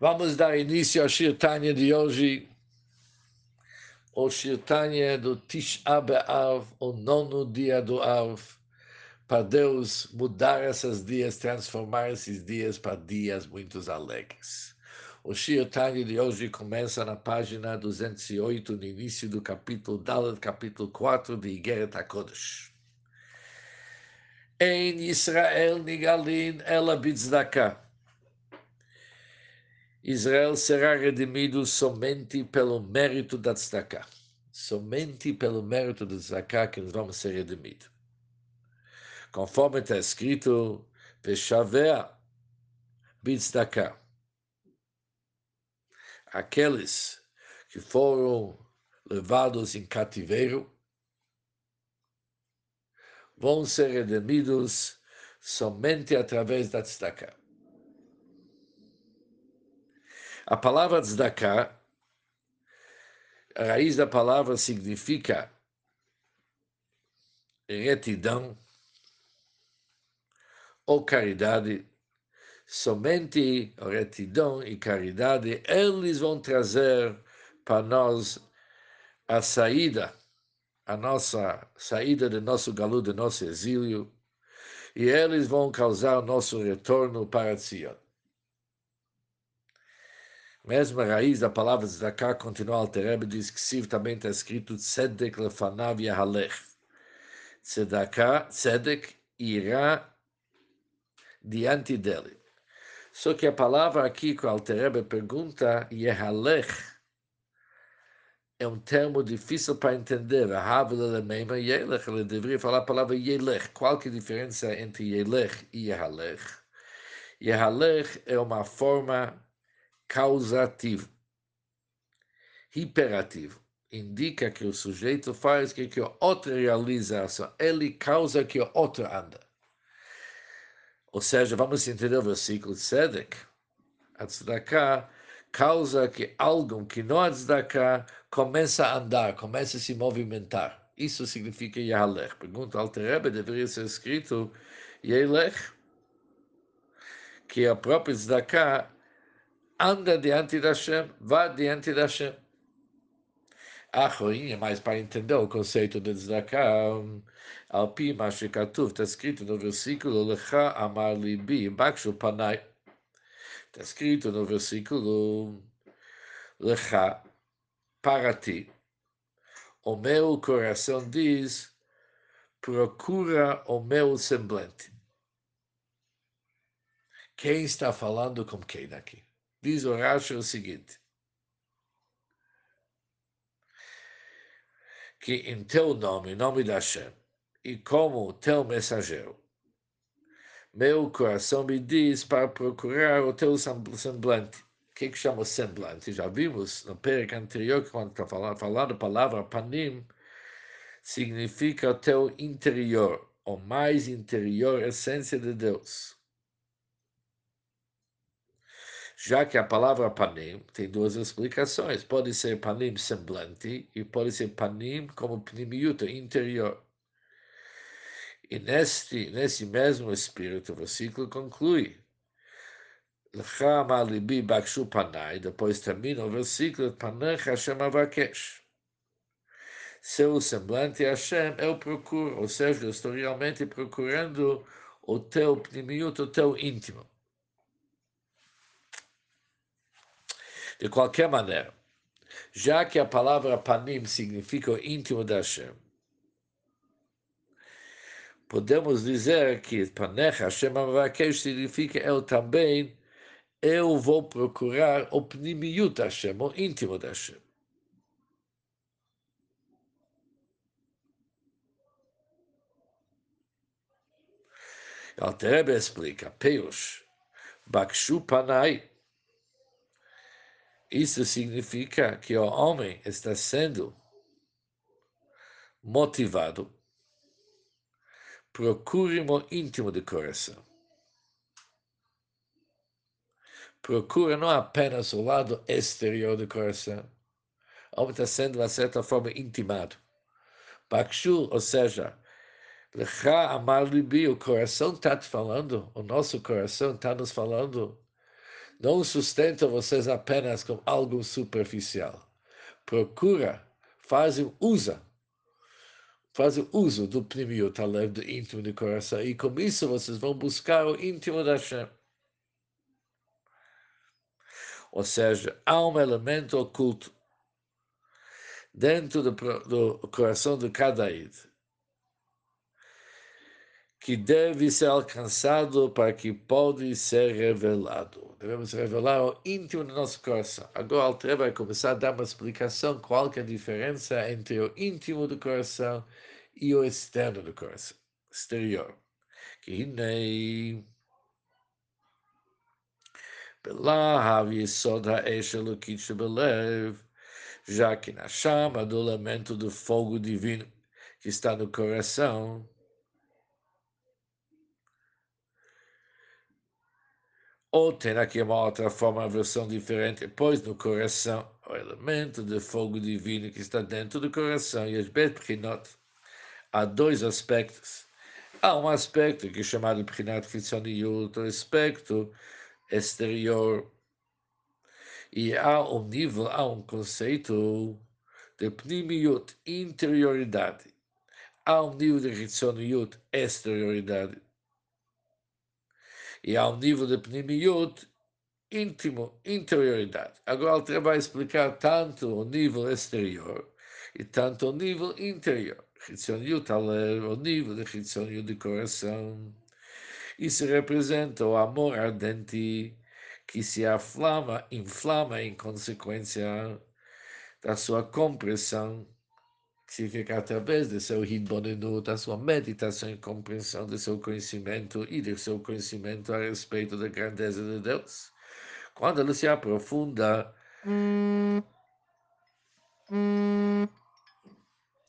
Vamos dar início ao Shirtanya de hoje, o Shirtanya do Tisha B'Av, o nono dia do Av, para Deus mudar esses dias, transformar esses dias para dias muito alegres. O Shirtanya de hoje começa na página 208, no início do capítulo Dalet, capítulo 4 de Igeret HaKodesh. Em Israel nigalin ela bitzdaka. Israel será redimido somente pelo mérito da tzedakah. Somente pelo mérito da tzedakah que nós vamos ser redimidos. Conforme está escrito, Veshavea bitzdakah. Aqueles que foram levados em cativeiro vão ser redimidos somente através da tzedakah. A palavra tzedakah, a raiz da palavra significa retidão ou caridade. Somente retidão e caridade, eles vão trazer para nós a saída, a nossa saída do nosso galo, do nosso exílio, e eles vão causar o nosso retorno para Sion. Mesmo a raiz da palavra tzedakah continua alterando, diz que Siv também está escrito tzedek lefanav yahalech. Tzedakah, tzedek, irá diante dele. Só que a palavra aqui que o Alterebe pergunta, yahalech, é um termo difícil para entender. Ele deveria falar a palavra yelech. Qual que é a diferença entre yelech e yahalech? Yahalech é uma forma causativo. Hiperativo. Indica que o sujeito faz que, que o outro realiza ação. Ele causa que o outro anda. Ou seja, vamos entender o versículo de Sedek. A tzedakah causa que algo que não é tzedakah começa a andar, começa a se movimentar. Isso significa Yahalech. Pergunta ao Terebe, deveria ser escrito Yelech, que a própria tzedakah anda diante da Hashem, vá diante da Hashem. A Roinha, mas para entender o conceito de Tzedakah, Alpi Mashikatuv, está escrito no versículo Lecha Amar Libi, Bakshu Panai. Está escrito no versículo Lecha, para ti. O meu coração diz, procura o meu semblante. Quem está falando com quem aqui? Diz o Rashi o seguinte: que em teu nome, nome da Hashem, e como teu mensageiro, meu coração me diz para procurar o teu semblante. O que, que chama semblante? Já vimos no perigo anterior, quando está falando, falando a palavra panim, significa o teu interior, ou mais interior essência de Deus já que a palavra panim tem duas explicações. Pode ser panim semblante e pode ser panim como pnimiuta, interior. E neste, nesse mesmo espírito, o versículo conclui. libi bakshu panai, depois termina o versículo, avakesh. Seu semblante Hashem, eu procuro, ou seja, eu estou realmente procurando o teu pnimiuta, o teu íntimo. De qualquer maneira, já que a palavra panim significa o íntimo da Hashem, podemos dizer que panecha Hashem Amavakesh significa eu também, eu vou procurar o pnimiut Hashem, o íntimo da Hashem. Alterebe explica, Peirush, Bakshu Panai, isso significa que o homem está sendo motivado. Procure o íntimo do coração. Procura não apenas o lado exterior do coração. O homem está sendo, de certa forma, intimado. Bakshu, ou seja, Lecha o coração está te falando, o nosso coração está nos falando não sustenta vocês apenas com algo superficial. Procura, fazem, usa, fazem uso do primeiro talento do íntimo do coração, e com isso vocês vão buscar o íntimo da Hashem. Ou seja, há um elemento oculto dentro do, do coração de cada id que deve ser alcançado para que pode ser revelado. Devemos revelar o íntimo do nosso coração. Agora Altre vai começar a dar uma explicação qual é a diferença entre o íntimo do coração e o externo do coração, exterior. Que hinei belav yesod ha'esh elokit shebelev, já que na chama do lamento do fogo divino que está no coração, ou tem aqui uma outra forma, uma versão diferente, pois no coração, o elemento do fogo divino que está dentro do coração, e as Betprinot, há dois aspectos. Há um aspecto que é chamado Prinat Ficção e outro aspecto exterior. E há um nível, há um conceito de pnimiut, interioridade. Há um nível de Hitzoniut, exterioridade. E um nível de pnimiut, íntimo, interioridade. Agora ele vai explicar tanto o nível exterior e tanto o nível interior. Hitzoniut, o nível de Hitzoniut de coração. Isso representa o amor ardente que se aflama, inflama em consequência da sua compreensão, que significa através do seu hidbonenu, da sua meditação e compreensão do seu conhecimento e do seu conhecimento a respeito da grandeza de Deus. Quando ele se aprofunda,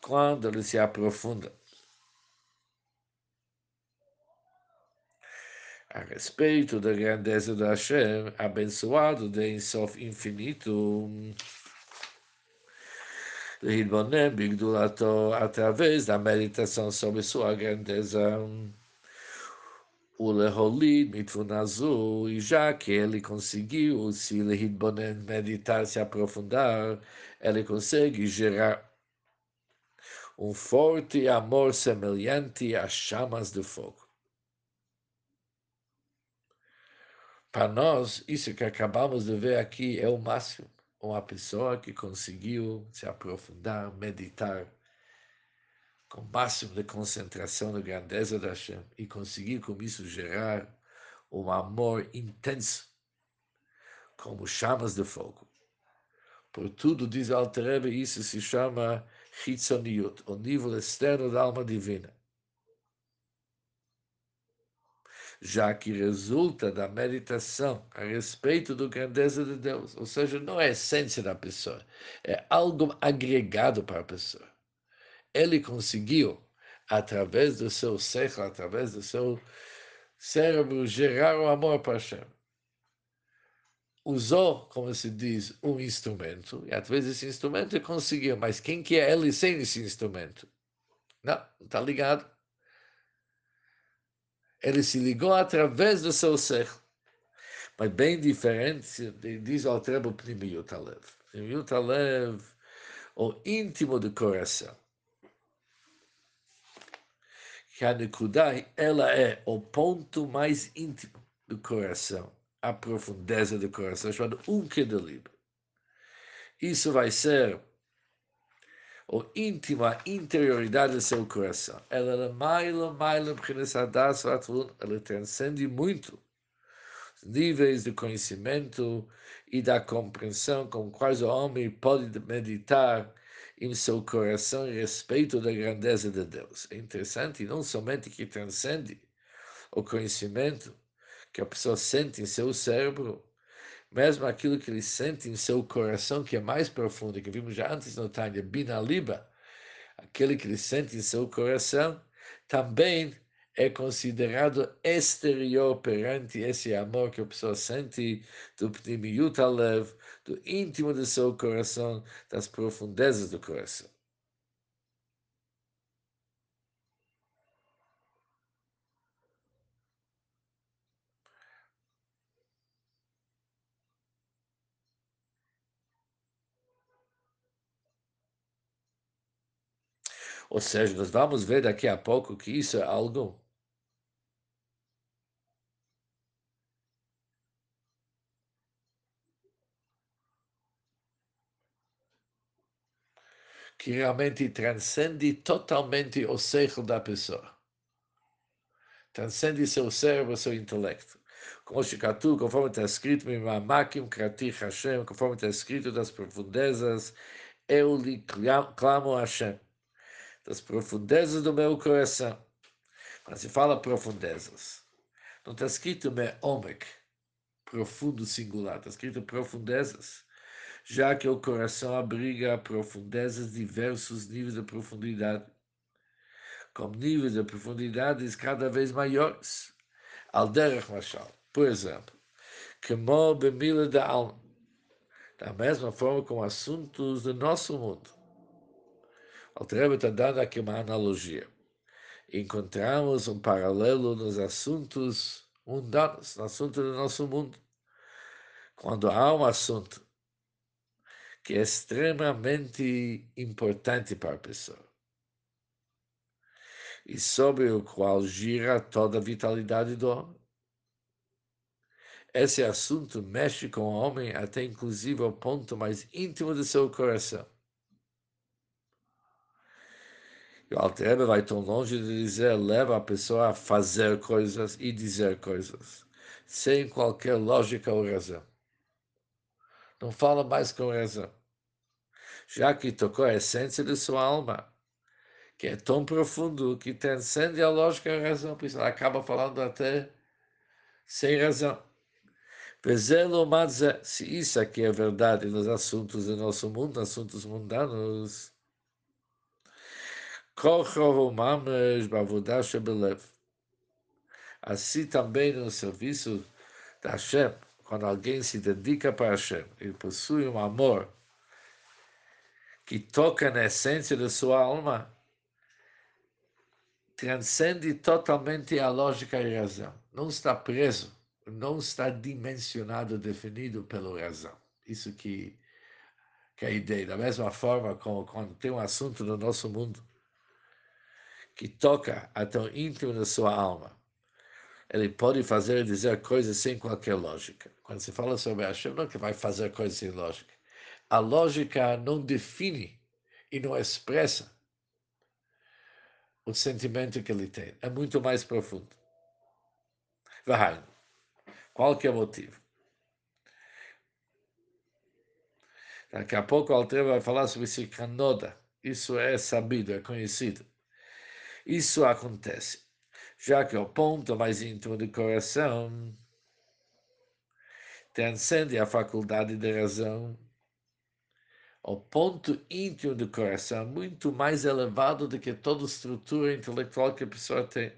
quando ele se aprofunda a respeito da grandeza da Hashem, abençoado de Ensof infinito, Bigdulato, através da meditação sobre sua grandeza, Mitfunazu, e já que ele conseguiu se Lidbonem meditar, se aprofundar, ele consegue gerar um forte amor semelhante às chamas do fogo. Para nós, isso que acabamos de ver aqui é o máximo. Uma pessoa que conseguiu se aprofundar, meditar com o máximo de concentração na grandeza da Hashem e conseguir com isso gerar um amor intenso, como chamas de fogo. Por tudo, diz Alter isso se chama Hitzoniut, o nível externo da alma divina. Já que resulta da meditação a respeito da grandeza de Deus. Ou seja, não é a essência da pessoa, é algo agregado para a pessoa. Ele conseguiu, através do seu ser, através do seu cérebro, gerar o amor para Hashem. Usou, como se diz, um instrumento, e através desse instrumento ele conseguiu. Mas quem que é ele sem esse instrumento? Não, não está ligado ele se ligou através do seu ser. Mas bem diferente, diz o Trebo Pnimiut Alev. Pnimiut Alev, o íntimo do coração. Que a Nekudai, ela é o ponto mais íntimo do coração, a profundeza do coração, chamado Unke Liebe. Isso vai ser o íntimo, a interioridade do seu coração. Ela é maila, maila, ela transcende muito os níveis de conhecimento e da compreensão com quais o homem pode meditar em seu coração a respeito da grandeza de Deus. É interessante, não somente que transcende o conhecimento que a pessoa sente em seu cérebro, mesmo aquilo que ele sente em seu coração, que é mais profundo, que vimos já antes no Tânia, Binaliba, aquele que ele sente em seu coração, também é considerado exterior perante esse amor que a pessoa sente do Pnimiut Alev, do íntimo do seu coração, das profundezas do coração. Ou seja, nós vamos ver daqui a pouco que isso é algo que realmente transcende totalmente o cérebro da pessoa. Transcende seu cérebro, seu intelecto. Como Shikatu, conforme está escrito, Mimamakim Krati Hashem, conforme está escrito das profundezas, eu lhe clamo a Hashem, das profundezas do meu coração. Quando se fala profundezas, não está escrito me omek, profundo singular, está escrito profundezas já que o coração abriga profundezas, diversos níveis de profundidade, com níveis de profundidades cada vez maiores. Alderech Machal, por exemplo, que bemila da alma, da mesma forma com assuntos do nosso mundo. Altrebe está dando aqui uma analogia. Encontramos um paralelo nos assuntos mundanos, no assunto do nosso mundo. Quando há um assunto que é extremamente importante para a pessoa e sobre o qual gira toda a vitalidade do homem. Esse assunto mexe com o homem até inclusive o ponto mais íntimo do seu coração. E o Altrebe vai tão longe de dizer, leva a pessoa a fazer coisas e dizer coisas, sem qualquer lógica ou razão. Não fala mais com razão. Já que tocou a essência de sua alma, que é tão profundo que transcende a lógica e a razão, por isso ela acaba falando até sem razão. Se isso aqui é verdade nos assuntos do nosso mundo, assuntos mundanos, assim também no serviço da Hashem, quando alguém se dedica para Hashem e possui um amor que toca na essência da sua alma, transcende totalmente a lógica e a razão. Não está preso, não está dimensionado, definido pela razão. Isso que, que é a ideia. Da mesma forma como quando tem um assunto no nosso mundo que toca até o íntimo da sua alma, ele pode fazer e dizer coisas sem qualquer lógica. Quando se fala sobre Hashem, não é que vai fazer coisas sem lógica. A lógica não define e não expressa o sentimento que ele tem. É muito mais profundo. Vai. Qual que é o motivo? Daqui a pouco o Alter vai falar sobre esse canoda. Isso é sabido, é conhecido. Isso acontece já que o ponto mais íntimo do coração transcende a faculdade de razão. O ponto íntimo do coração é muito mais elevado do que toda estrutura intelectual que a pessoa tem.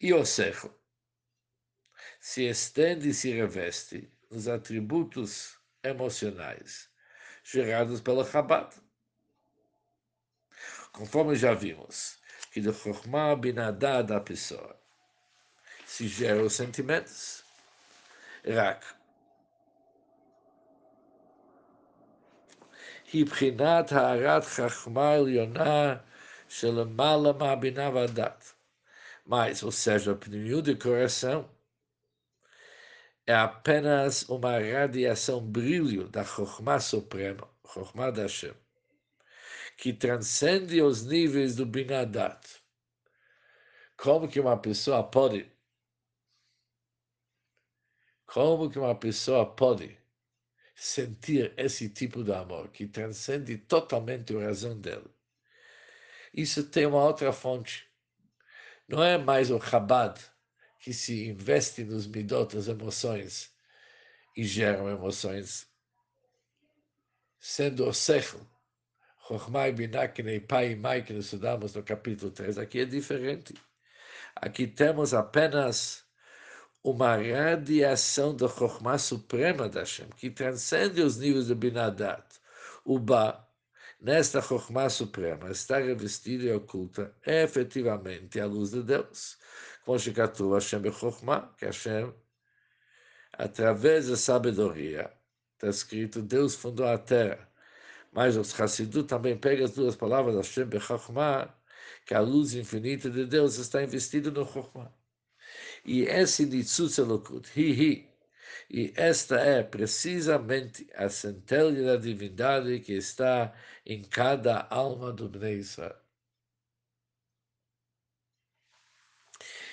E o cerro se estende e se reveste nos atributos emocionais gerados pela Chabad Conforme já vimos, que de Chokhmah Binadá da pessoa se geram os sentimentos. Rak. היא בחינת הארת חכמה עליונה שלמעלה מהבינה והדת. Mas, ou seja, o pneu de coração é apenas uma radiação, brilho da Chokhmah Suprema, Chokhmah da Hashem que transcende os níveis do Binadat. Como que uma pessoa pode como que uma pessoa pode sentir esse tipo de amor que transcende totalmente a razão dele? Isso tem uma outra fonte. Não é mais o Chabad que se investe nos midot, as emoções, e geram emoções, sendo o Sechel, E que nem pai mãe que estudamos no capítulo 3, aqui é diferente. Aqui temos apenas uma radiação da Chokhmah suprema da Hashem, que transcende os níveis do Binadat. O Ba, nesta Chokhmah suprema, está revestida e oculta efetivamente a luz de Deus. Como Shekatu Hashem e Chokhmah, que Hashem, através da sabedoria, está escrito, Deus fundou a terra Mas os Hassidut também pegam as duas palavras Hashem Bechachma, que a luz infinita de Deus está investida no Chokhmah. E esse Nitzutz Elokut, hi hi, e esta é precisamente a centelha da divindade que está em cada alma do Bnei.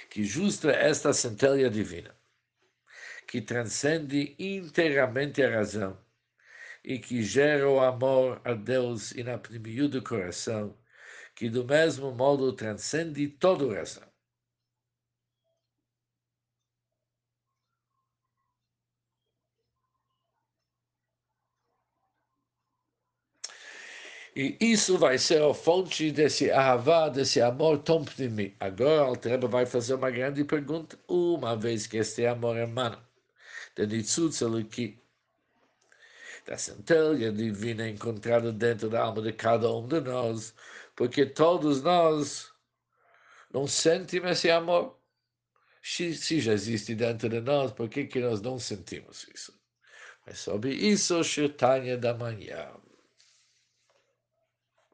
Que justa esta centelha divina, que transcende inteiramente a razão e que gera o amor a Deus e na do coração, que do mesmo modo transcende todo o resto. E isso vai ser a fonte desse ahavá, desse amor tão pnimi. Agora, o Altreba vai fazer uma grande pergunta, uma vez que este amor emana de Nitzutz Eloki, da centelha divina encontrada dentro da alma de cada um de nós, porque todos nós não sentimos esse amor. Se, se já existe dentro de nós, por que, que nós não sentimos isso? Mas sobre isso, Shirtanya da manhã.